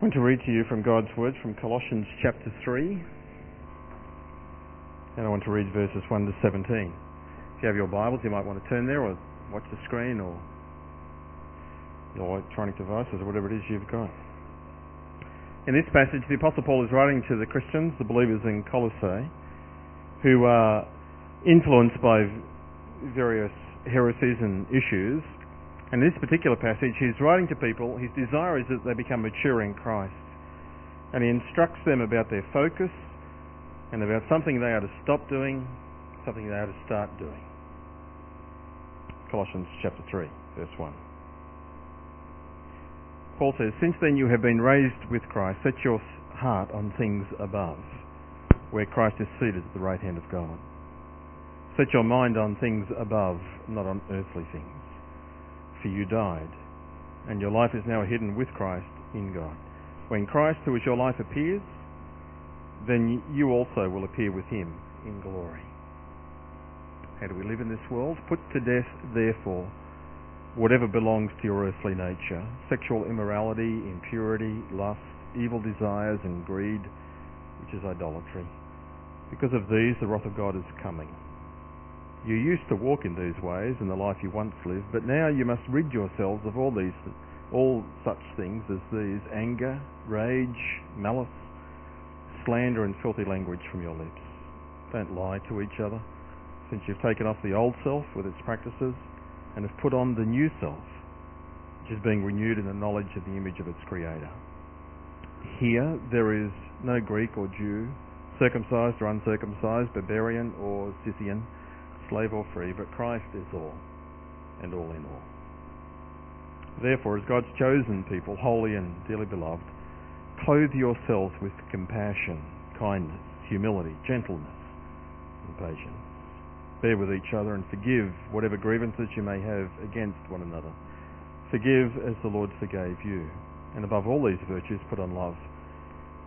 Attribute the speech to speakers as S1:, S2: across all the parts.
S1: I want to read to you from God's Word from Colossians chapter 3. And I want to read verses 1 to 17. If you have your Bibles, you might want to turn there or watch the screen or your electronic devices or whatever it is you've got. In this passage, the Apostle Paul is writing to the Christians, the believers in Colossae, who are influenced by various heresies and issues and in this particular passage, he's writing to people, his desire is that they become mature in Christ. And he instructs them about their focus and about something they are to stop doing, something they are to start doing. Colossians chapter 3, verse 1. Paul says, Since then you have been raised with Christ, set your heart on things above, where Christ is seated at the right hand of God. Set your mind on things above, not on earthly things for you died, and your life is now hidden with Christ in God. When Christ, who is your life, appears, then you also will appear with him in glory. How do we live in this world? Put to death, therefore, whatever belongs to your earthly nature sexual immorality, impurity, lust, evil desires, and greed, which is idolatry. Because of these, the wrath of God is coming. You used to walk in these ways in the life you once lived, but now you must rid yourselves of all these, all such things as these anger, rage, malice, slander, and filthy language from your lips. Don't lie to each other, since you've taken off the old self with its practices and have put on the new self, which is being renewed in the knowledge of the image of its Creator. Here there is no Greek or Jew, circumcised or uncircumcised, barbarian or Scythian slave or free, but Christ is all and all in all. Therefore, as God's chosen people, holy and dearly beloved, clothe yourselves with compassion, kindness, humility, gentleness, and patience. Bear with each other and forgive whatever grievances you may have against one another. Forgive as the Lord forgave you. And above all these virtues, put on love,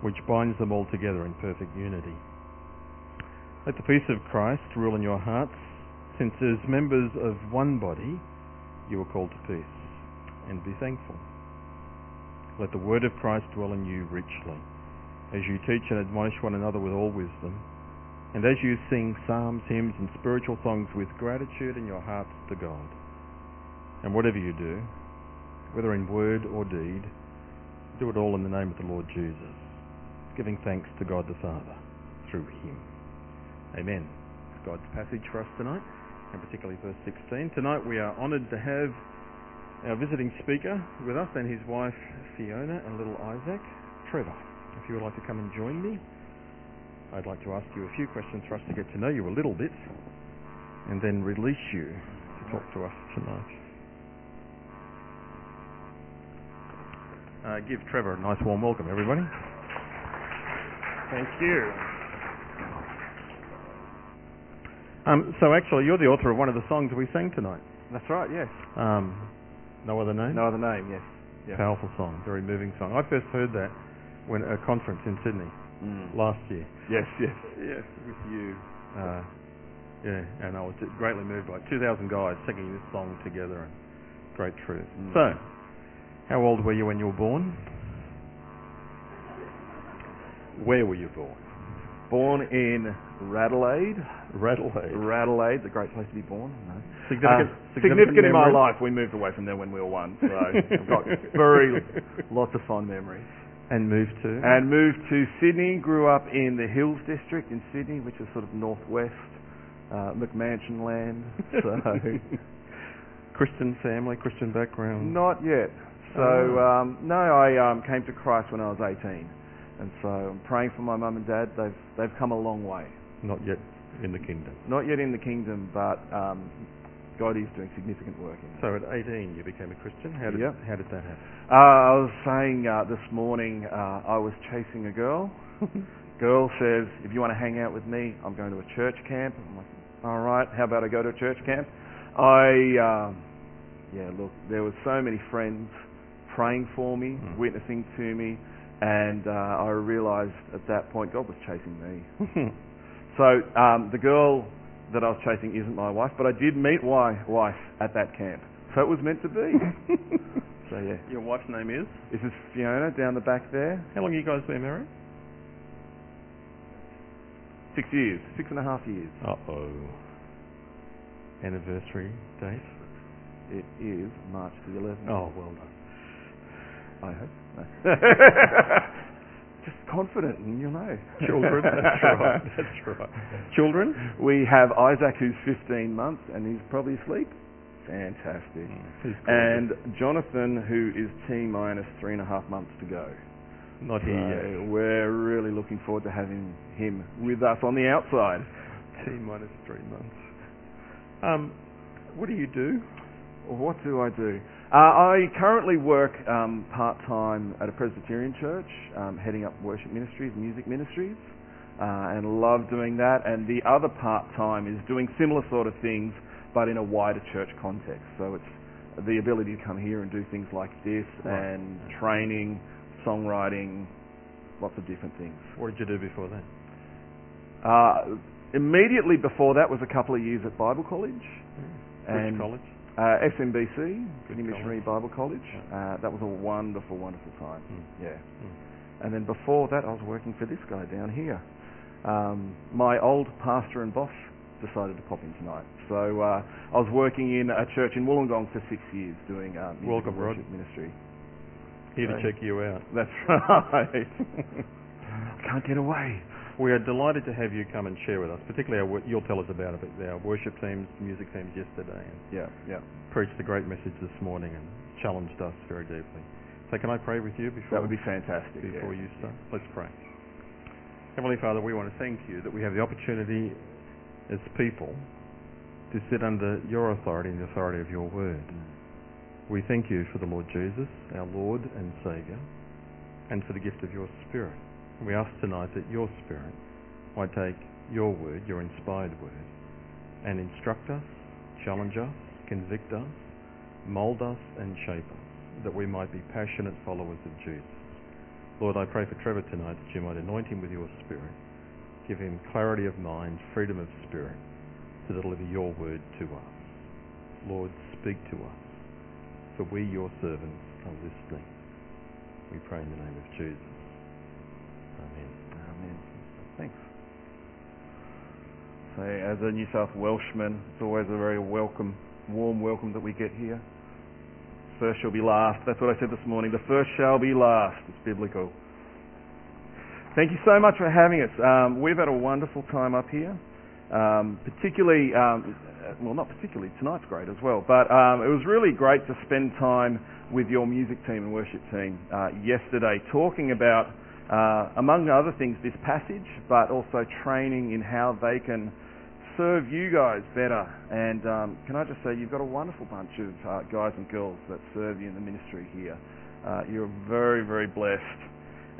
S1: which binds them all together in perfect unity. Let the peace of Christ rule in your hearts since as members of one body you are called to peace, and be thankful. Let the word of Christ dwell in you richly, as you teach and admonish one another with all wisdom, and as you sing psalms, hymns, and spiritual songs with gratitude in your hearts to God. And whatever you do, whether in word or deed, do it all in the name of the Lord Jesus, giving thanks to God the Father through him. Amen. God's passage for us tonight and particularly verse 16. Tonight we are honoured to have our visiting speaker with us and his wife Fiona and little Isaac, Trevor. If you would like to come and join me, I'd like to ask you a few questions for us to get to know you a little bit and then release you to talk to us tonight. Uh, give Trevor a nice warm welcome, everybody. Thank you. Um, so actually, you're the author of one of the songs we sang tonight.
S2: That's right. Yes.
S1: Um, no other name.
S2: No other name. Yes.
S1: Yeah. Powerful song, very moving song. I first heard that when at a conference in Sydney
S2: mm.
S1: last year.
S2: Yes. Yes. Yes. With you.
S1: Uh, yeah, and I was greatly moved by 2,000 guys singing this song together, and great truth. Mm. So, how old were you when you were born? Where were you born?
S2: Born in Radelaide.
S1: Radelaide.
S2: Radelaide's a great place to be born.
S1: No. Significant,
S2: uh,
S1: significant,
S2: significant in my life. We moved away from there when we were one, so I've got very lots of fond memories.
S1: And moved to?
S2: And moved to Sydney. Grew up in the Hills District in Sydney, which is sort of northwest uh, McMansion land. So
S1: Christian family, Christian background.
S2: Not yet. So oh. um, no, I um, came to Christ when I was 18. And so I'm praying for my mum and dad. They've they've come a long way.
S1: Not yet in the kingdom.
S2: Not yet in the kingdom, but um, God is doing significant work in
S1: So at 18 you became a Christian. How did
S2: yep.
S1: how did that happen?
S2: Uh, I was saying uh, this morning uh, I was chasing a girl. girl says, "If you want to hang out with me, I'm going to a church camp." I'm like, "All right, how about I go to a church camp?" I um, yeah, look, there were so many friends praying for me, mm. witnessing to me and uh, I realised at that point God was chasing me. so um, the girl that I was chasing isn't my wife, but I did meet my wife at that camp. So it was meant to be. So yeah.
S1: Your wife's name is?
S2: This is Fiona down the back there.
S1: How long have you guys been married?
S2: Six years. Six and a half years.
S1: Uh-oh. Anniversary date?
S2: It is March the 11th.
S1: Oh, well done.
S2: I hope. Confident and you'll know.
S1: Children? That's right. That's right. Children?
S2: We have Isaac who's 15 months and he's probably asleep. Fantastic.
S1: He's
S2: And. Jonathan who is T minus three and a half months to go.
S1: Not
S2: So
S1: here yet.
S2: we're really looking forward to having him with us on the outside.
S1: T minus three months. Um, what do you do?
S2: What do I do? Uh, I currently work um, part time at a Presbyterian church, um, heading up worship ministries, music ministries, uh, and love doing that. And the other part time is doing similar sort of things, but in a wider church context. So it's the ability to come here and do things like this,
S1: Right.
S2: and training, songwriting, lots of different things.
S1: What did you do before that?
S2: Uh, immediately before that was a couple of years at Bible College.
S1: Which
S2: And
S1: college?
S2: Uh, SMBC,
S1: Good
S2: Sydney Missionary Bible College. Uh, that was a wonderful, wonderful time.
S1: Mm.
S2: Yeah.
S1: Mm.
S2: And then before that, I was working for this guy down here. Um, my old pastor and boss decided to pop in tonight. So uh, I was working in a church in Wollongong for six years doing uh, music
S1: Welcome,
S2: and
S1: Rod.
S2: ministry.
S1: Here to check you out.
S2: That's right. Can't get away.
S1: We are delighted to have you come and share with us, particularly our, you'll tell us about it, our worship teams, music teams yesterday, and
S2: Yeah, yeah.
S1: preached a great message this morning and challenged us very deeply. So can I pray with you before,
S2: That would be fantastic.
S1: before
S2: yeah.
S1: you start? Let's pray. Heavenly Father, we want to thank you that we have the opportunity as people to sit under your authority and the authority of your word. We thank you for the Lord Jesus, our Lord and Saviour, and for the gift of your Spirit. We ask tonight that your Spirit might take your word, your inspired word, and instruct us, challenge us, convict us, mould us and shape us, that we might be passionate followers of Jesus. Lord, I pray for Trevor tonight that you might anoint him with your Spirit, give him clarity of mind, freedom of spirit, to deliver your word to us. Lord, speak to us, for we, your servants, are listening. We pray in the name of Jesus. Amen.
S2: Amen. Thanks. So, as a New South Welshman, it's always a very welcome, warm welcome that we get here. First shall be last. That's what I said this morning. The first shall be last. It's biblical. Thank you so much for having us. Um, we've had a wonderful time up here. Um, particularly, um, well, not particularly, tonight's great as well, but um, it was really great to spend time with your music team and worship team uh, yesterday talking about, uh, among other things, this passage, but also training in how they can serve you guys better. And um, can I just say, you've got a wonderful bunch of uh, guys and girls that serve you in the ministry here. Uh, you're very, very blessed.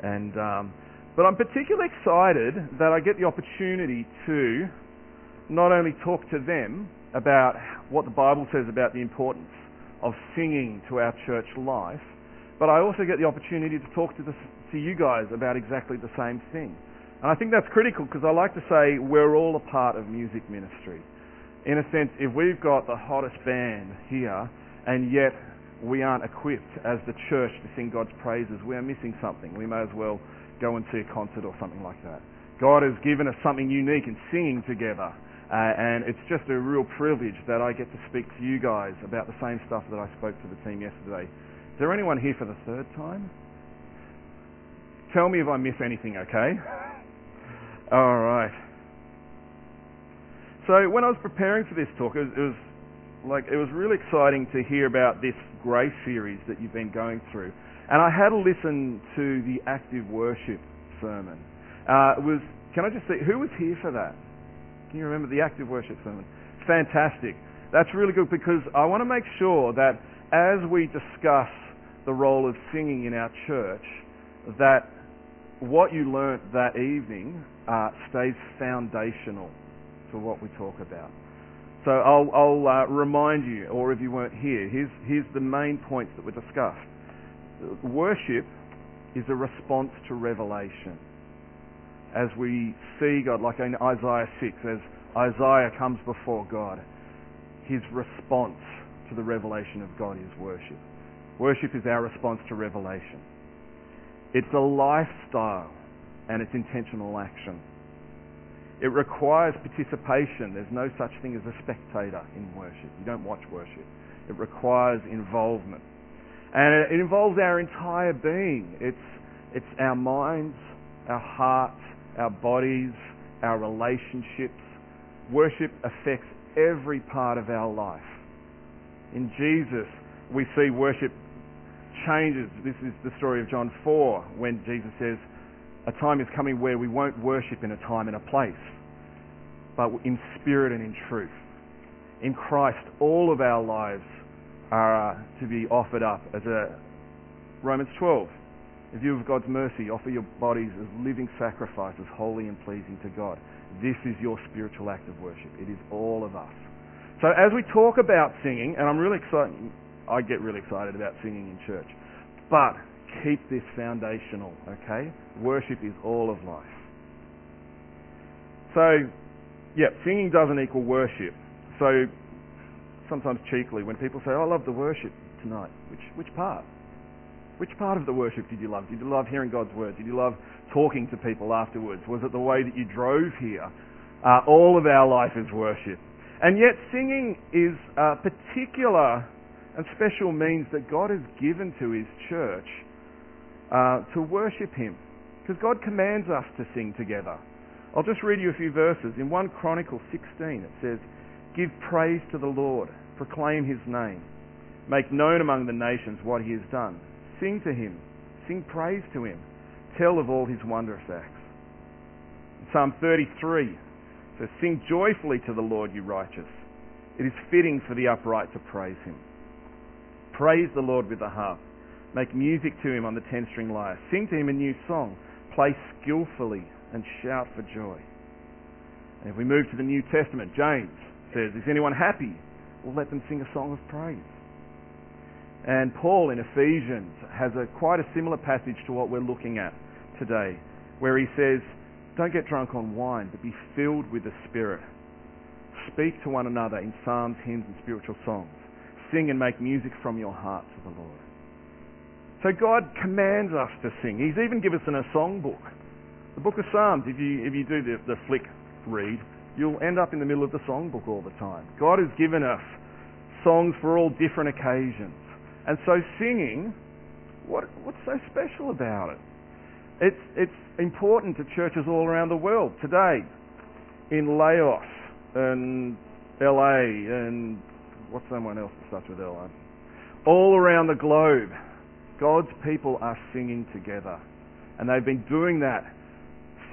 S2: And um, but I'm particularly excited that I get the opportunity to not only talk to them about what the Bible says about the importance of singing to our church life, but I also get the opportunity to talk to, the, to you guys about exactly the same thing. And I think that's critical because I like to say we're all a part of music ministry. In a sense, if we've got the hottest band here and yet we aren't equipped as the church to sing God's praises, we are missing something. We may as well go and see a concert or something like that. God has given us something unique in singing together. Uh, and it's just a real privilege that I get to speak to you guys about the same stuff that I spoke to the team yesterday. Is there anyone here for the third time? Tell me if I miss anything, okay? All right. So when I was preparing for this talk, it was, it was like it was really exciting to hear about this grace series that you've been going through, and I had to listen to the active worship sermon. Uh, was can I just say who was here for that? Can you remember the active worship sermon? Fantastic. That's really good because I want to make sure that as we discuss the role of singing in our church, that what you learnt that evening uh, stays foundational to what we talk about. So I'll, I'll uh, remind you, or if you weren't here, here's, here's the main points that were discussed. Worship is a response to revelation. As we see God, like in Isaiah 6, as Isaiah comes before God, his response to the revelation of God is worship. Worship is our response to revelation. It's a lifestyle and it's intentional action. It requires participation. There's no such thing as a spectator in worship. You don't watch worship. It requires involvement. And it involves our entire being. It's, it's our minds, our hearts, our bodies, our relationships. Worship affects every part of our life. In Jesus, we see worship changes. This is the story of John 4 when Jesus says, a time is coming where we won't worship in a time and a place, but in spirit and in truth. In Christ, all of our lives are uh, to be offered up as a Romans 12. In view of God's mercy, offer your bodies as living sacrifices, holy and pleasing to God. This is your spiritual act of worship. It is all of us. So as we talk about singing, and I'm really excited, I get really excited about singing in church, but keep this foundational, okay? Worship is all of life. So, yeah, singing doesn't equal worship. So, sometimes cheekily, when people say, oh, I love the worship tonight, which, which part? Which part of the worship did you love? Did you love hearing God's word? Did you love talking to people afterwards? Was it the way that you drove here? Uh, all of our life is worship. And yet singing is a particular and special means that God has given to His church uh, to worship Him. Because God commands us to sing together. I'll just read you a few verses. In 1 Chronicle 16 it says, Give praise to the Lord, proclaim His name, make known among the nations what He has done. Sing to Him, sing praise to Him, tell of all His wondrous acts. In Psalm 33 says, Sing joyfully to the Lord, you righteous. It is fitting for the upright to praise Him. Praise the Lord with the harp. Make music to him on the ten string lyre. Sing to him a new song. Play skillfully and shout for joy. And if we move to the New Testament, James says, Is anyone happy? Well, let them sing a song of praise. And Paul in Ephesians has a, quite a similar passage to what we're looking at today, where he says, Don't get drunk on wine, but be filled with the Spirit. Speak to one another in psalms, hymns, and spiritual songs sing and make music from your heart to the Lord. So God commands us to sing. He's even given us in a songbook. The book of Psalms, if you, if you do the, the flick read, you'll end up in the middle of the songbook all the time. God has given us songs for all different occasions. And so singing, what, what's so special about it? It's, it's important to churches all around the world today. In Laos and LA and What's someone else that starts with L? All around the globe, God's people are singing together. And they've been doing that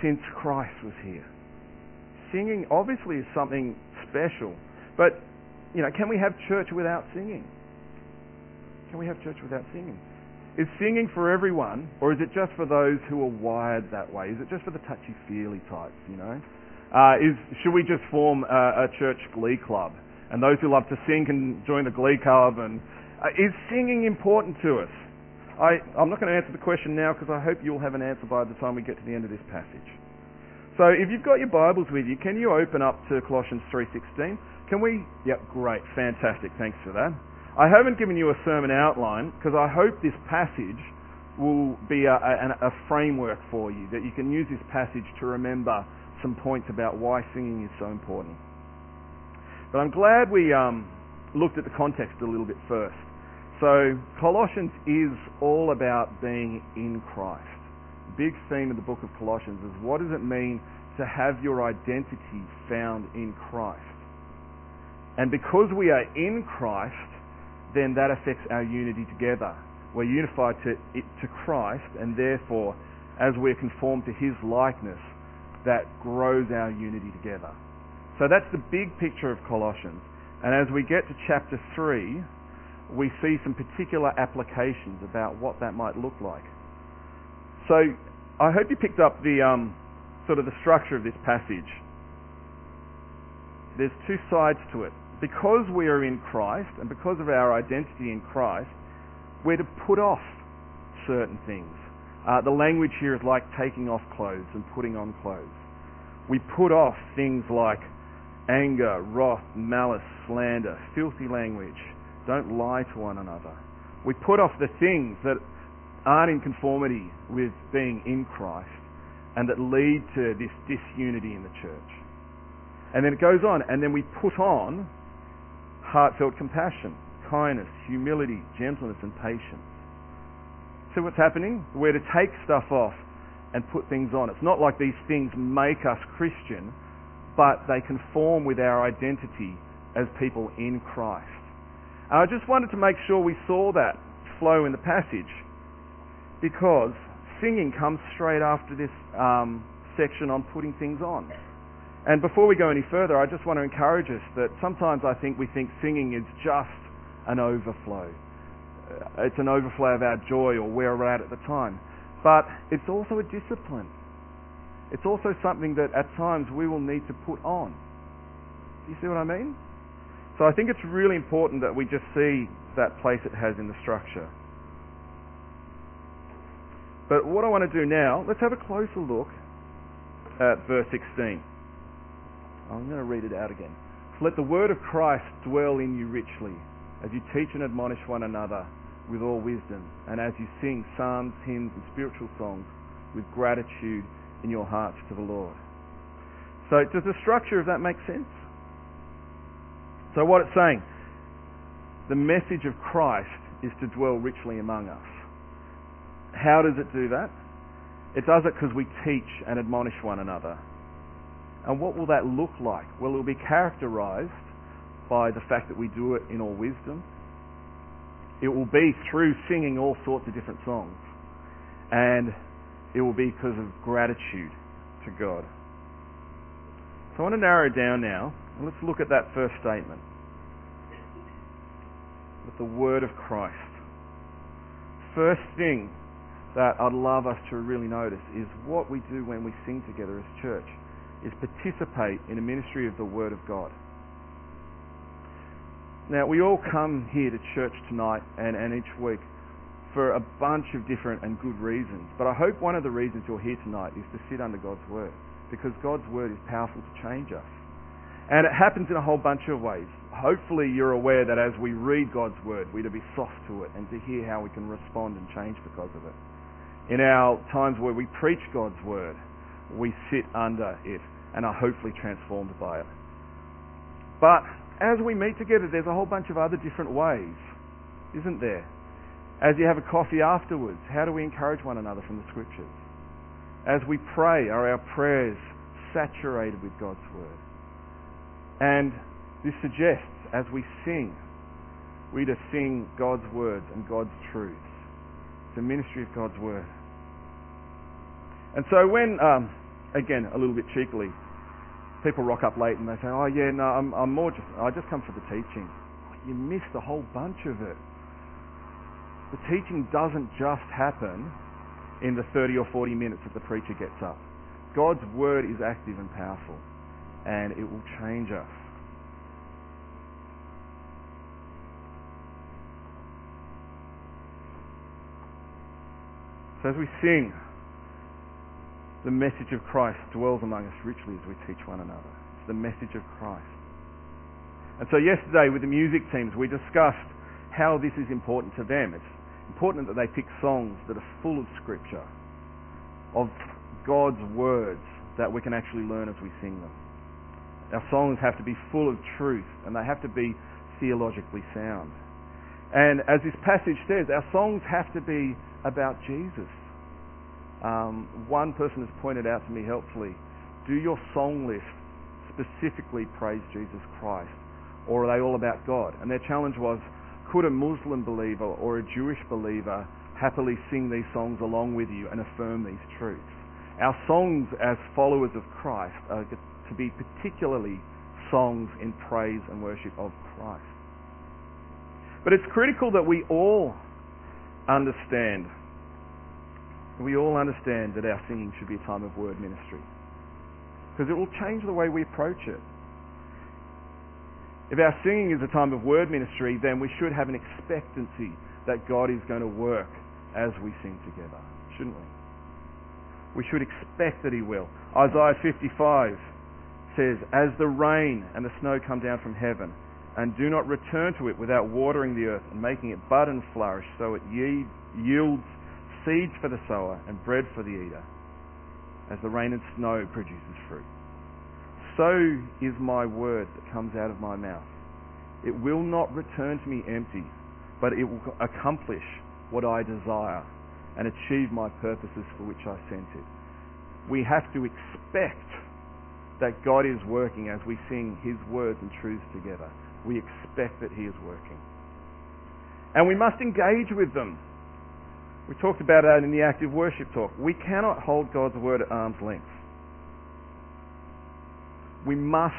S2: since Christ was here. Singing obviously is something special. But, you know, can we have church without singing? Can we have church without singing? Is singing for everyone, or is it just for those who are wired that way? Is it just for the touchy-feely types, you know? Uh, is, should we just form a, a church glee club and those who love to sing can join the glee club. And uh, is singing important to us? I, I'm not going to answer the question now because I hope you'll have an answer by the time we get to the end of this passage. So if you've got your Bibles with you, can you open up to Colossians 3.16? Can we? Yep, great, fantastic, thanks for that. I haven't given you a sermon outline because I hope this passage will be a, a, a framework for you, that you can use this passage to remember some points about why singing is so important. But I'm glad we um, looked at the context a little bit first. So Colossians is all about being in Christ. Big theme of the book of Colossians is what does it mean to have your identity found in Christ? And because we are in Christ, then that affects our unity together. We're unified to, to Christ, and therefore, as we're conformed to His likeness, that grows our unity together. So that's the big picture of Colossians. And as we get to chapter 3, we see some particular applications about what that might look like. So I hope you picked up the um, sort of the structure of this passage. There's two sides to it. Because we are in Christ and because of our identity in Christ, we're to put off certain things. Uh, the language here is like taking off clothes and putting on clothes. We put off things like anger, wrath, malice, slander, filthy language. Don't lie to one another. We put off the things that aren't in conformity with being in Christ and that lead to this disunity in the church. And then it goes on, and then we put on heartfelt compassion, kindness, humility, gentleness, and patience. See what's happening? We're to take stuff off and put things on. It's not like these things make us Christian, but they conform with our identity as people in Christ. And I just wanted to make sure we saw that flow in the passage because singing comes straight after this um, section on putting things on. And before we go any further, I just want to encourage us that sometimes I think we think singing is just an overflow. Uh, it's an overflow of our joy or where we're at at the time. But it's also a discipline. It's also something that at times we will need to put on. Do you see what I mean? So I think it's really important that we just see that place it has in the structure. But what I want to do now, let's have a closer look at verse 16. I'm going to read it out again. Let the word of Christ dwell in you richly, as you teach and admonish one another with all wisdom, and as you sing psalms, hymns, and spiritual songs with gratitude in your hearts to the Lord. So does the structure of that make sense? So what it's saying, the message of Christ is to dwell richly among us. How does it do that? It does it because we teach and admonish one another. And what will that look like? Well, it will be characterized by the fact that we do it in all wisdom. It will be through singing all sorts of different songs. And it will be because of gratitude to God. So I want to narrow down now. Let's look at that first statement. With the word of Christ. First thing that I'd love us to really notice is what we do when we sing together as church is participate in a ministry of the Word of God. Now, we all come here to church tonight and, and each week for a bunch of different and good reasons. But I hope one of the reasons you're here tonight is to sit under God's Word. Because God's Word is powerful to change us. And it happens in a whole bunch of ways. Hopefully you're aware that as we read God's Word, we're to be soft to it and to hear how we can respond and change because of it. In our times where we preach God's Word, we sit under it and are hopefully transformed by it. But as we meet together, there's a whole bunch of other different ways, isn't there? As you have a coffee afterwards, how do we encourage one another from the scriptures? As we pray, are our prayers saturated with God's word? And this suggests, as we sing, we to sing God's words and God's truths. It's a ministry of God's word. And so when um, again, a little bit cheekily, people rock up late and they say, oh yeah, no, I'm, I'm more just, I just come for the teaching. You missed a whole bunch of it. The teaching doesn't just happen in the 30 or 40 minutes that the preacher gets up. God's word is active and powerful, and it will change us. So as we sing, the message of Christ dwells among us richly as we teach one another. It's the message of Christ. And so yesterday with the music teams we discussed how this is important to them. It's important that they pick songs that are full of scripture, of God's words that we can actually learn as we sing them. Our songs have to be full of truth and they have to be theologically sound. And as this passage says, our songs have to be about Jesus. Um, one person has pointed out to me helpfully, do your song list specifically praise Jesus Christ? Or are they all about God? And their challenge was, could a Muslim believer or a Jewish believer happily sing these songs along with you and affirm these truths? Our songs as followers of Christ are to be particularly songs in praise and worship of Christ. But it's critical that we all understand we all understand that our singing should be a time of word ministry. Because it will change the way we approach it. If our singing is a time of word ministry, then we should have an expectancy that God is going to work as we sing together, shouldn't we? We should expect that He will. Isaiah 55 says, As the rain and the snow come down from heaven, and do not return to it without watering the earth and making it bud and flourish, so it yields seeds for the sower and bread for the eater, as the rain and snow produces fruit. So is my word that comes out of my mouth. It will not return to me empty, but it will accomplish what I desire and achieve my purposes for which I sent it. We have to expect that God is working as we sing His words and truths together. We expect that He is working. And we must engage with them. We talked about that in the active worship talk. We cannot hold God's word at arm's length. We must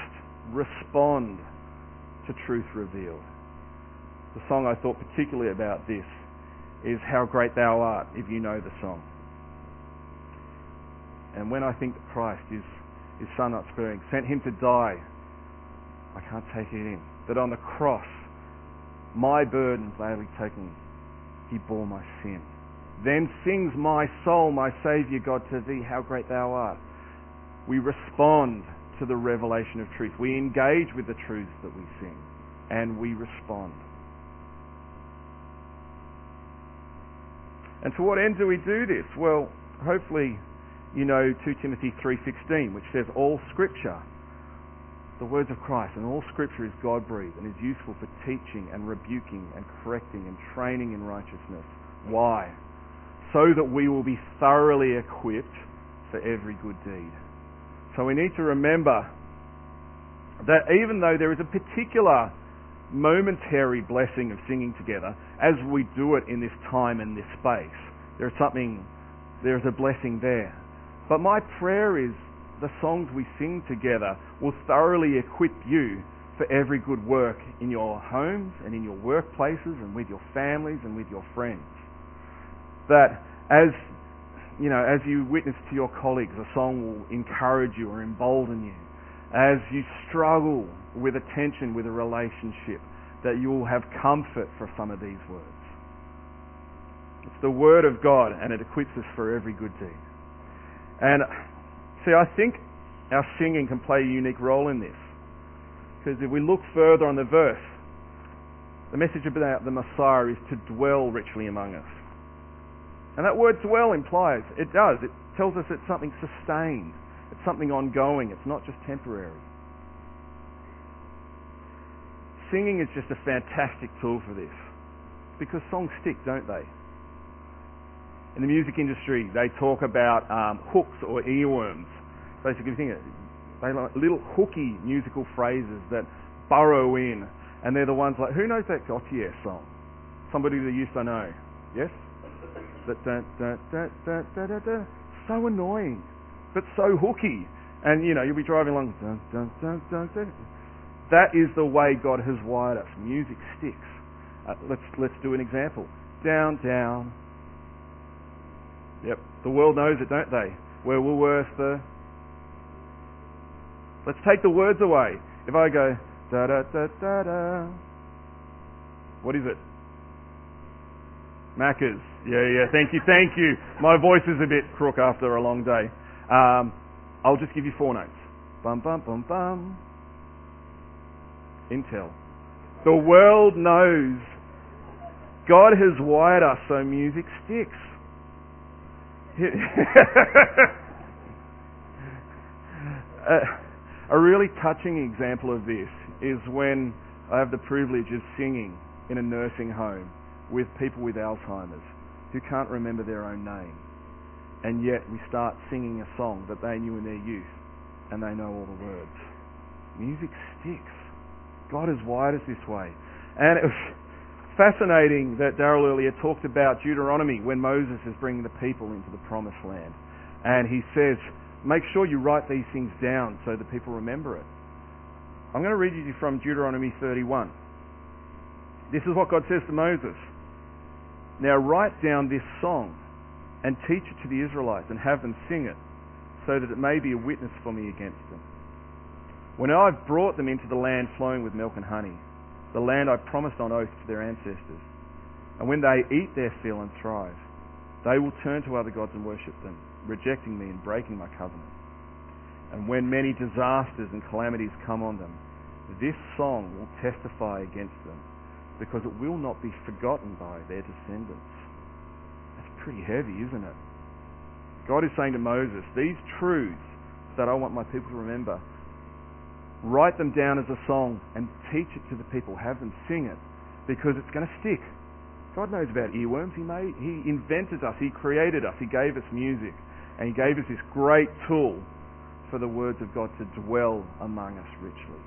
S2: respond to truth revealed. The song I thought particularly about this is How Great Thou Art, if you know the song. And when I think that Christ is his son not sparing, sent him to die, I can't take it in. That on the cross, my burden gladly taken, he bore my sin. Then sings my soul, my Saviour God, to thee, how great thou art. We respond to the revelation of truth. We engage with the truths that we sing, and we respond. And to what end do we do this? Well, hopefully you know 2 Timothy 3:16, which says all scripture, the words of Christ, and all scripture is God-breathed and is useful for teaching and rebuking and correcting and training in righteousness. Why? So that we will be thoroughly equipped for every good deed. So we need to remember that even though there is a particular momentary blessing of singing together, as we do it in this time and this space, there's something, there's a blessing there. But my prayer is the songs we sing together will thoroughly equip you for every good work in your homes and in your workplaces and with your families and with your friends. That as you know, as you witness to your colleagues, a song will encourage you or embolden you. As you struggle with a tension with a relationship, that you will have comfort for some of these words. It's the Word of God and it equips us for every good deed. And see, I think our singing can play a unique role in this. Because if we look further on the verse, the message about the Messiah is to dwell richly among us. And that word dwell implies, it does, it tells us it's something sustained. It's something ongoing. It's not just temporary. Singing is just a fantastic tool for this. Because songs stick, don't they? In the music industry, they talk about um, hooks or earworms. Basically, think they like little hooky musical phrases that burrow in, and they're the ones like, who knows that Gotye song? Somebody that used to know. Yes? Da, da, da, da, da, da, da. So annoying, but so hooky. And you know, you'll be driving along. That is the way God has wired us. Music sticks. Uh, let's let's do an example. Down, down, Yep. The world knows it, don't they? Where Woolworths the... Let's take the words away. If I go da da da da da, what is it? Macca's. Yeah, yeah. Thank you, thank you. My voice is a bit crook after a long day. Um, I'll just give you four notes. Bum bum bum bum. Intel. The world knows God has wired us so music sticks. a, really touching example of this is when I have the privilege of singing in a nursing home with people with Alzheimer's who can't remember their own name. And yet we start singing a song that they knew in their youth and they know all the words. Music sticks. God has wired us this way. And it was, fascinating that Daryl earlier talked about Deuteronomy when Moses is bringing the people into the promised land. And he says, make sure you write these things down so that people remember it. I'm going to read you from Deuteronomy 31. This is what God says to Moses. Now write down this song and teach it to the Israelites and have them sing it so that it may be a witness for me against them. When I've brought them into the land flowing with milk and honey, the land I promised on oath to their ancestors. And when they eat their fill and thrive, they will turn to other gods and worship them, rejecting me and breaking my covenant. And when many disasters and calamities come on them, this song will testify against them because it will not be forgotten by their descendants. That's pretty heavy, isn't it? God is saying to Moses, these truths that I want my people to remember, write them down as a song and teach it to the people. Have them sing it because it's going to stick. God knows about earworms. He made, He invented us. He created us. He gave us music. And He gave us this great tool for the words of God to dwell among us richly.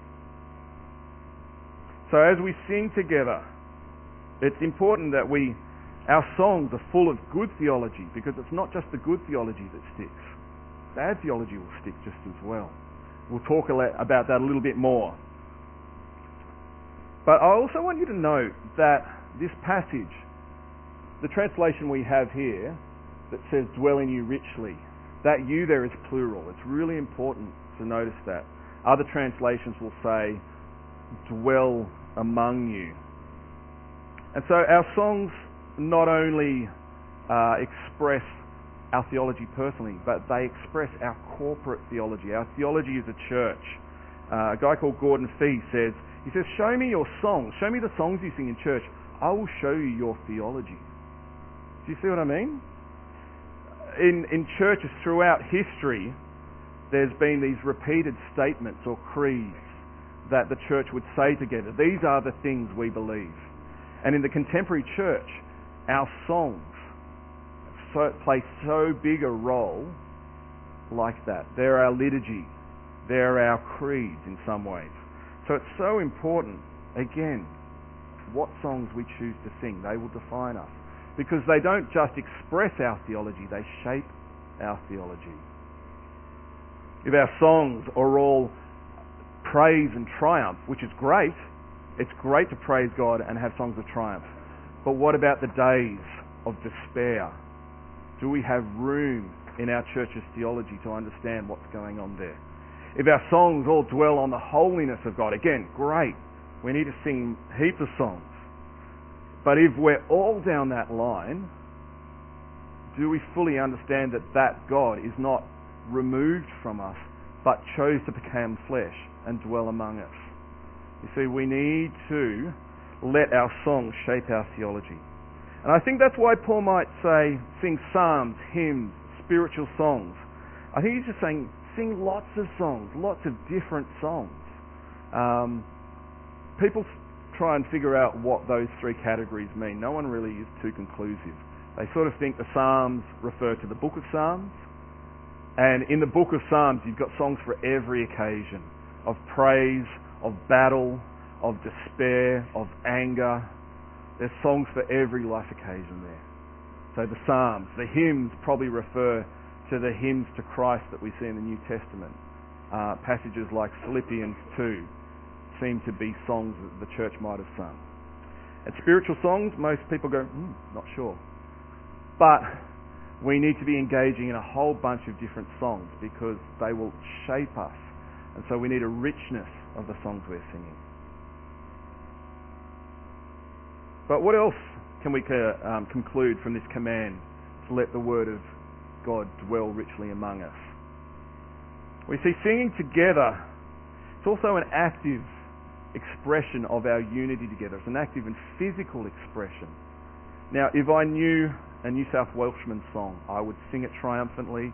S2: So as we sing together, it's important that we, our songs are full of good theology because it's not just the good theology that sticks. Bad theology will stick just as well. We'll talk about that a little bit more. But I also want you to note that this passage, the translation we have here that says dwell in you richly, that you there is plural. It's really important to notice that. Other translations will say dwell among you. And so our songs not only uh, express our theology personally, but they express our corporate theology. Our theology is a church. Uh, a guy called Gordon Fee says, he says, show me your songs. Show me the songs you sing in church. I will show you your theology. Do you see what I mean? In, in churches throughout history, there's been these repeated statements or creeds that the church would say together. These are the things we believe. And in the contemporary church, our songs so, play so big a role like that. They're our liturgy. They're our creeds in some ways. So it's so important, again, what songs we choose to sing. They will define us. Because they don't just express our theology, they shape our theology. If our songs are all praise and triumph, which is great. It's great to praise God and have songs of triumph. But what about the days of despair? Do we have room in our church's theology to understand what's going on there? If our songs all dwell on the holiness of God, again, great. We need to sing heaps of songs. But if we're all down that line, do we fully understand that that God is not removed from us, but chose to become flesh and dwell among us. You see, we need to let our songs shape our theology. And I think that's why Paul might say, sing psalms, hymns, spiritual songs. I think he's just saying, sing lots of songs, lots of different songs. Um, people try and figure out what those three categories mean. No one really is too conclusive. They sort of think the Psalms refer to the book of Psalms, and in the book of Psalms, you've got songs for every occasion of praise, of battle, of despair, of anger. There's songs for every life occasion there. So the Psalms, the hymns probably refer to the hymns to Christ that we see in the New Testament. Uh, passages like Philippians 2 seem to be songs that the church might have sung. And spiritual songs, most people go, mm, not sure. But we need to be engaging in a whole bunch of different songs because they will shape us. And so we need a richness of the songs we're singing. But what else can we um, conclude from this command to let the word of God dwell richly among us? We see singing together, it's also an active expression of our unity together. It's an active and physical expression. Now, if I knew a New South Welshman song. I would sing it triumphantly.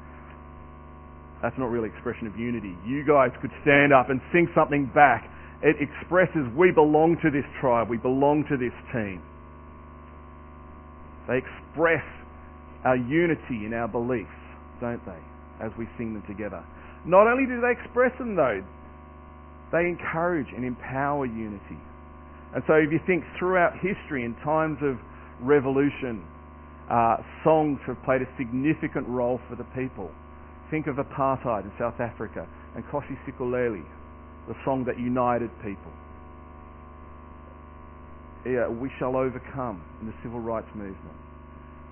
S2: That's not really expression of unity. You guys could stand up and sing something back. It expresses we belong to this tribe, we belong to this team. They express our unity in our beliefs, don't they, as we sing them together. Not only do they express them though, they encourage and empower unity. And so if you think throughout history in times of revolution, uh, songs have played a significant role for the people. Think of apartheid in South Africa and Nkosi Sikelel, the song that united people. Yeah, we shall overcome in the civil rights movement.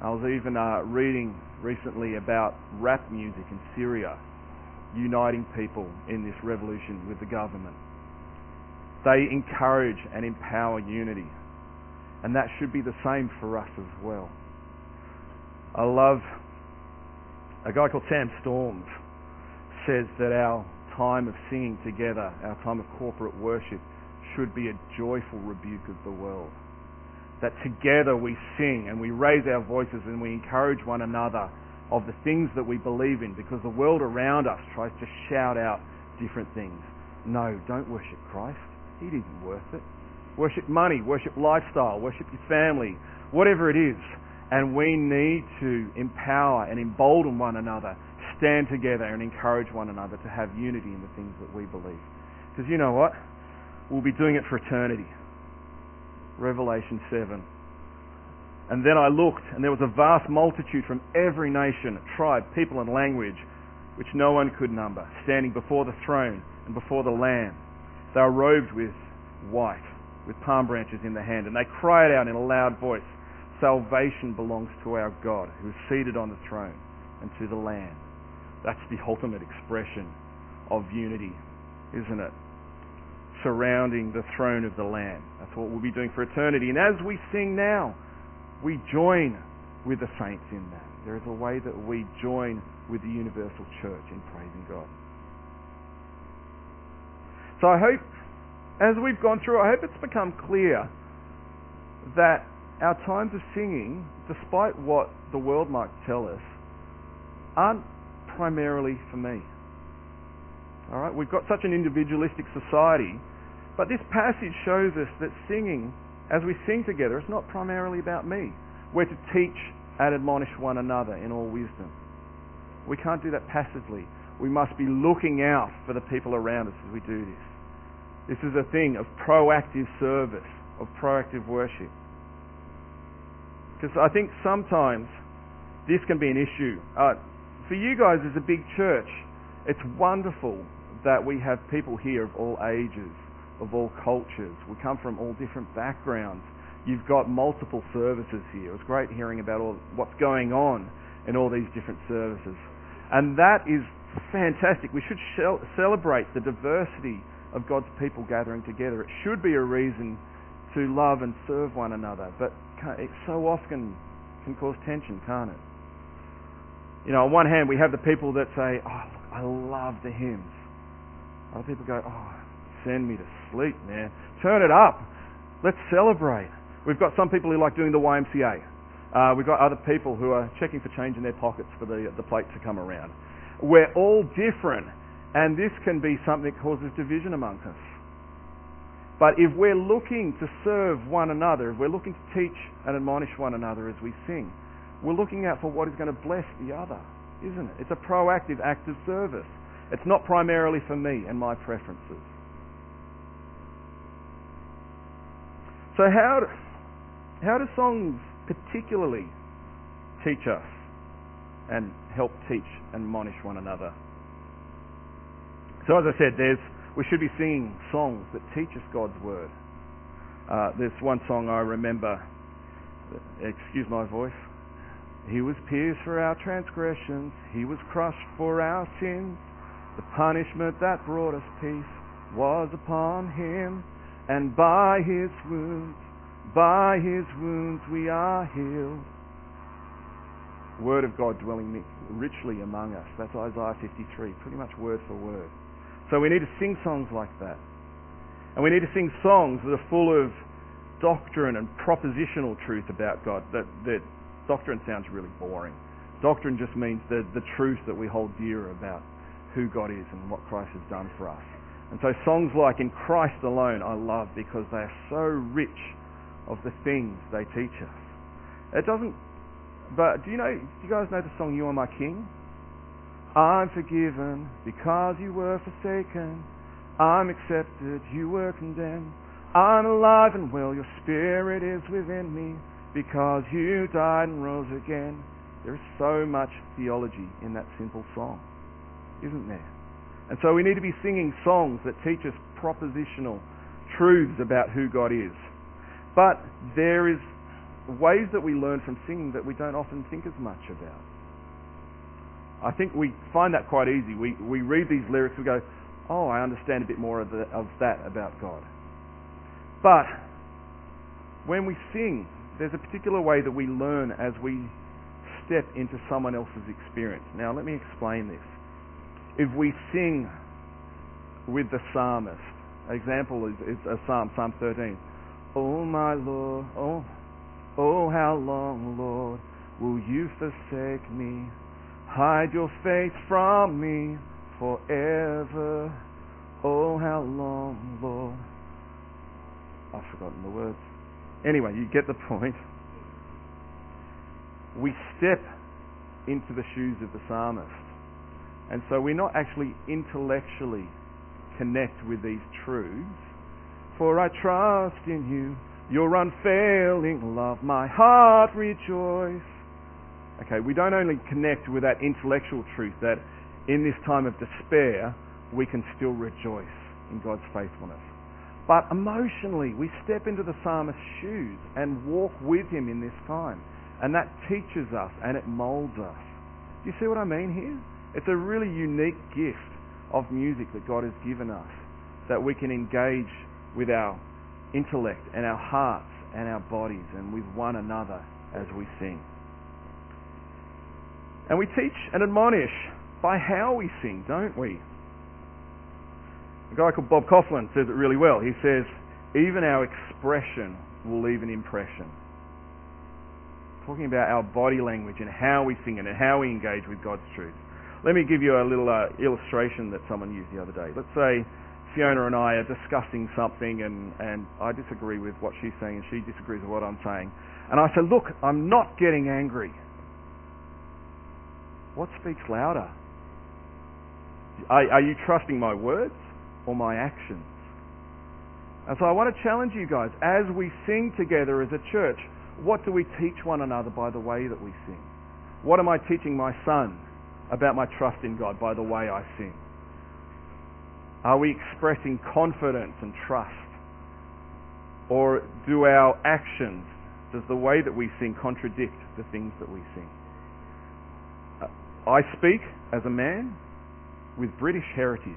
S2: I was even uh, reading recently about rap music in Syria uniting people in this revolution with the government. They encourage and empower unity. And that should be the same for us as well. I love a guy called Sam Storms says that our time of singing together, our time of corporate worship, should be a joyful rebuke of the world. That together we sing and we raise our voices and we encourage one another of the things that we believe in because the world around us tries to shout out different things. No, don't worship Christ. He isn't worth it. Worship money, worship lifestyle, worship your family, whatever it is. And we need to empower and embolden one another, stand together and encourage one another to have unity in the things that we believe. Because you know what? We'll be doing it for eternity. Revelation 7. And then I looked, and there was a vast multitude from every nation, tribe, people, and language, which no one could number, standing before the throne and before the Lamb. They were robed with white, with palm branches in the hand, and they cried out in a loud voice, Salvation belongs to our God, who is seated on the throne, and to the Lamb. That's the ultimate expression of unity, isn't it? Surrounding the throne of the Lamb. That's what we'll be doing for eternity. And as we sing now, we join with the saints in that. There is a way that we join with the universal church in praising God. So I hope, as we've gone through, I hope it's become clear that our times of singing, despite what the world might tell us, aren't primarily for me. All right, we've got such an individualistic society, but this passage shows us that singing as we sing together, it's not primarily about me. We're to teach and admonish one another in all wisdom. We can't do that passively. We must be looking out for the people around us as we do this. This is a thing of proactive service, of proactive worship. Because I think sometimes this can be an issue. Uh, for you guys as a big church, it's wonderful that we have people here of all ages of all cultures. We come from all different backgrounds. You've got multiple services here. It's great hearing about all what's going on in all these different services. And that is fantastic. We should celebrate the diversity of God's people gathering together. It should be a reason to love and serve one another, but it so often can cause tension, can't it? You know, on one hand, we have the people that say, "Oh, look, I love the hymns." Other people go, "Oh, send me to sleep, man. Turn it up. Let's celebrate. We've got some people who like doing the YMCA. Uh, we've got other people who are checking for change in their pockets for the, the plate to come around. We're all different, and this can be something that causes division amongst us. But if we're looking to serve one another, if we're looking to teach and admonish one another as we sing, we're looking out for what is going to bless the other, isn't it? It's a proactive act of service. It's not primarily for me and my preferences. So how, how do songs particularly teach us and help teach and admonish one another? So as I said, there's, we should be singing songs that teach us God's word. Uh, there's one song I remember, excuse my voice. He was pierced for our transgressions, he was crushed for our sins. The punishment that brought us peace was upon him and by his wounds, by his wounds we are healed. Word of God dwelling richly among us. That's Isaiah 53, pretty much word for word. So we need to sing songs like that. And we need to sing songs that are full of doctrine and propositional truth about God. That, that doctrine sounds really boring. Doctrine just means the, the truth that we hold dear about who God is and what Christ has done for us. And so songs like In Christ Alone I love because they are so rich of the things they teach us. It doesn't, but do you know, do you guys know the song You Are My King? I'm forgiven because you were forsaken. I'm accepted, you were condemned. I'm alive and well, your spirit is within me because you died and rose again. There is so much theology in that simple song, isn't there? And so we need to be singing songs that teach us propositional truths about who God is. But there is ways that we learn from singing that we don't often think as much about. I think we find that quite easy. We, we read these lyrics, we go, oh, I understand a bit more of, the, of that about God. But when we sing, there's a particular way that we learn as we step into someone else's experience. Now, let me explain this if we sing with the psalmist. Example is, is a psalm, Psalm 13. Oh my Lord, oh, oh how long, Lord, will you forsake me? Hide your face from me forever. Oh how long, Lord. I've forgotten the words. Anyway, you get the point. We step into the shoes of the psalmist. And so we're not actually intellectually connect with these truths. For I trust in you, your unfailing love, my heart rejoice. Okay, we don't only connect with that intellectual truth that in this time of despair we can still rejoice in God's faithfulness. But emotionally, we step into the psalmist's shoes and walk with him in this time. And that teaches us and it molds us. Do you see what I mean here? It's a really unique gift of music that God has given us that we can engage with our intellect and our hearts and our bodies and with one another as we sing. And we teach and admonish by how we sing, don't we? A guy called Bob Kauflin says it really well. He says, even our expression will leave an impression. Talking about our body language and how we sing it and how we engage with God's truth. Let me give you a little uh, illustration that someone used the other day. Let's say Fiona and I are discussing something and, and I disagree with what she's saying and she disagrees with what I'm saying. And I say, look, I'm not getting angry. What speaks louder? Are, are you trusting my words or my actions? And so I want to challenge you guys, as we sing together as a church, what do we teach one another by the way that we sing? What am I teaching my son about my trust in God by the way I sing? Are we expressing confidence and trust? Or do our actions, does the way that we sing contradict the things that we sing? I speak as a man with British heritage.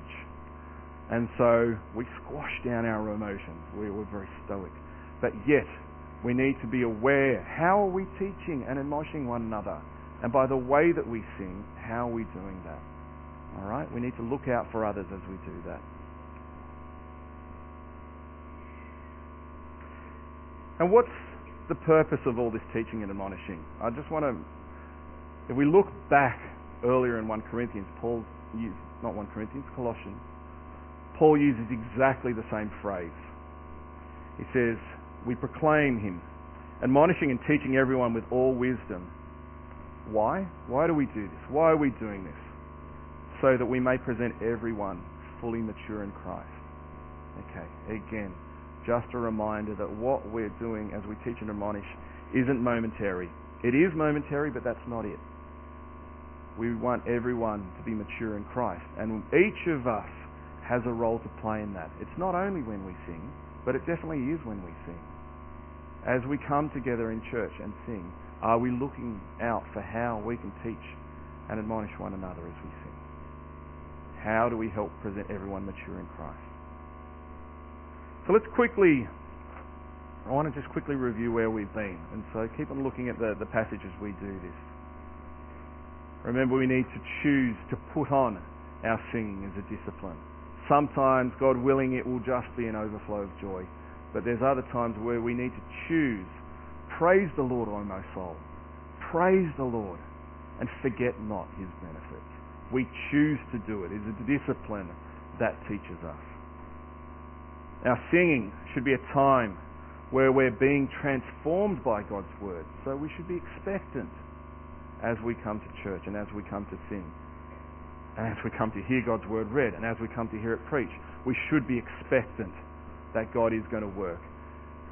S2: And so we squash down our emotions. We're, we're very stoic. But yet, we need to be aware how are we teaching and admonishing one another? And by the way that we sing, how are we doing that? All right? We need to look out for others as we do that. And what's the purpose of all this teaching and admonishing? I just want to, if we look back earlier in 1 Corinthians, Paul used, not 1 Corinthians, Colossians, Paul uses exactly the same phrase. He says, We proclaim him, admonishing and teaching everyone with all wisdom. Why? Why do we do this? Why are we doing this? So that we may present everyone fully mature in Christ. Okay, again, just a reminder that what we're doing as we teach and admonish isn't momentary. It is momentary, but that's not it. We want everyone to be mature in Christ. And each of us has a role to play in that. It's not only when we sing, but it definitely is when we sing. As we come together in church and sing, are we looking out for how we can teach and admonish one another as we sing? How do we help present everyone mature in Christ? So let's quickly, I want to just quickly review where we've been. And so keep on looking at the, the passage as we do this. Remember, we need to choose to put on our singing as a discipline. Sometimes, God willing, it will just be an overflow of joy. But there's other times where we need to choose. Praise the Lord, O my soul. Praise the Lord and forget not his benefits. We choose to do it. It's a discipline that teaches us. Our singing should be a time where we're being transformed by God's word. So we should be expectant as we come to church and as we come to sing. And as we come to hear God's word read and as we come to hear it preached, we should be expectant that God is going to work.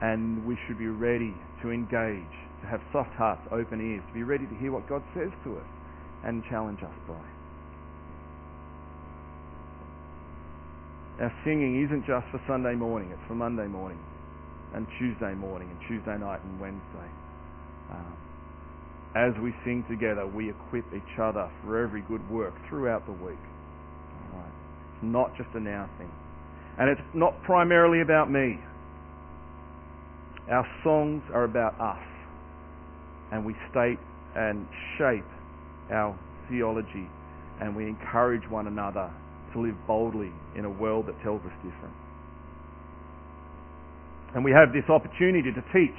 S2: And we should be ready to engage, to have soft hearts, open ears, to be ready to hear what God says to us and challenge us by. Our singing isn't just for Sunday morning, it's for Monday morning and Tuesday morning and Tuesday night and Wednesday. Um, as we sing together, we equip each other for every good work throughout the week. Right. It's not just a now thing. And it's not primarily about me. Our songs are about us. And we state and shape our theology and we encourage one another to live boldly in a world that tells us different. And we have this opportunity to teach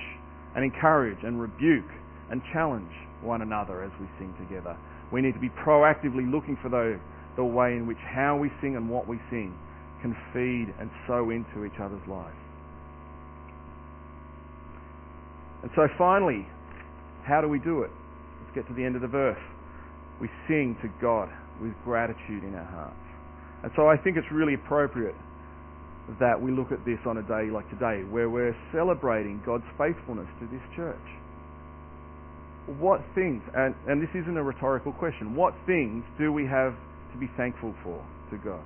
S2: and encourage and rebuke and challenge one another as we sing together. We need to be proactively looking for the, the way in which how we sing and what we sing can feed and sow into each other's lives. And so finally, how do we do it? Let's get to the end of the verse. We sing to God with gratitude in our hearts. And so I think it's really appropriate that we look at this on a day like today, where we're celebrating God's faithfulness to this church. What things, and, and this isn't a rhetorical question, what things do we have to be thankful for to God?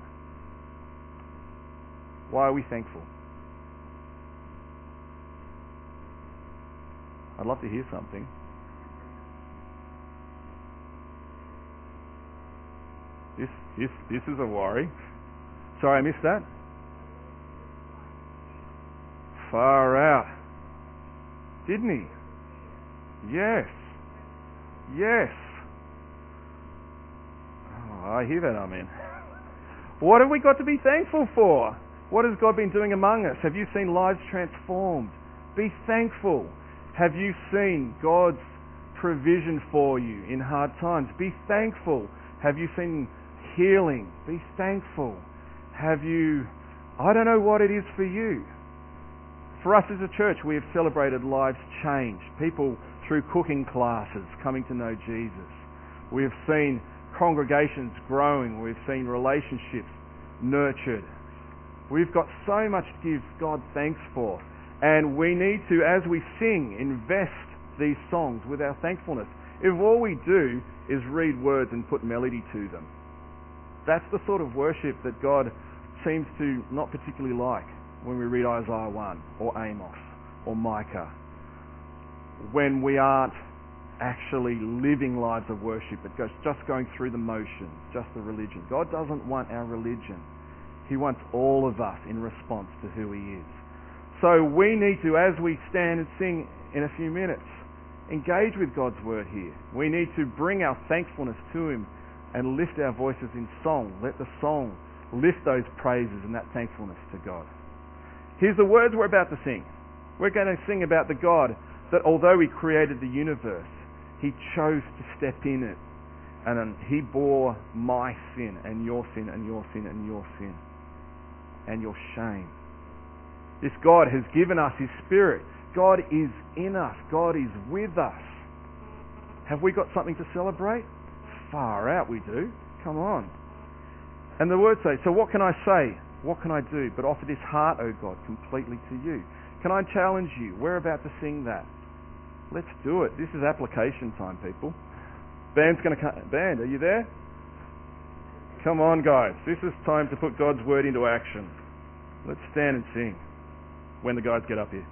S2: Why are we thankful? I'd love to hear something. This, this, this is a worry. Sorry, I missed that. Far out. Didn't he? Yes. Yes. Oh, I hear that, Amen. What have we got to be thankful for? What has God been doing among us? Have you seen lives transformed? Be thankful. Have you seen God's provision for you in hard times? Be thankful. Have you seen healing? Be thankful. Have you, I don't know what it is for you. For us as a church, we have celebrated lives changed. People through cooking classes coming to know Jesus. We have seen congregations growing. We've seen relationships nurtured. We've got so much to give God thanks for. And we need to, as we sing, invest these songs with our thankfulness. If all we do is read words and put melody to them, that's the sort of worship that God seems to not particularly like when we read Isaiah 1 or Amos or Micah. When we aren't actually living lives of worship, but just going through the motions, just the religion. God doesn't want our religion. He wants all of us in response to who He is. So we need to, as we stand and sing in a few minutes, engage with God's Word here. We need to bring our thankfulness to Him and lift our voices in song. Let the song lift those praises and that thankfulness to God. Here's the words we're about to sing. We're going to sing about the God that although He created the universe, He chose to step in it. And He bore my sin and your sin and your sin and your sin and your shame. This God has given us His Spirit. God is in us. God is with us. Have we got something to celebrate? Far out we do. Come on. And the words say, so what can I say? What can I do but offer this heart, O God, completely to you? Can I challenge you? We're about to sing that. Let's do it. This is application time, people. Band's going to come. Band, are you there? Come on, guys. This is time to put God's word into action. Let's stand and sing when the guys get up here.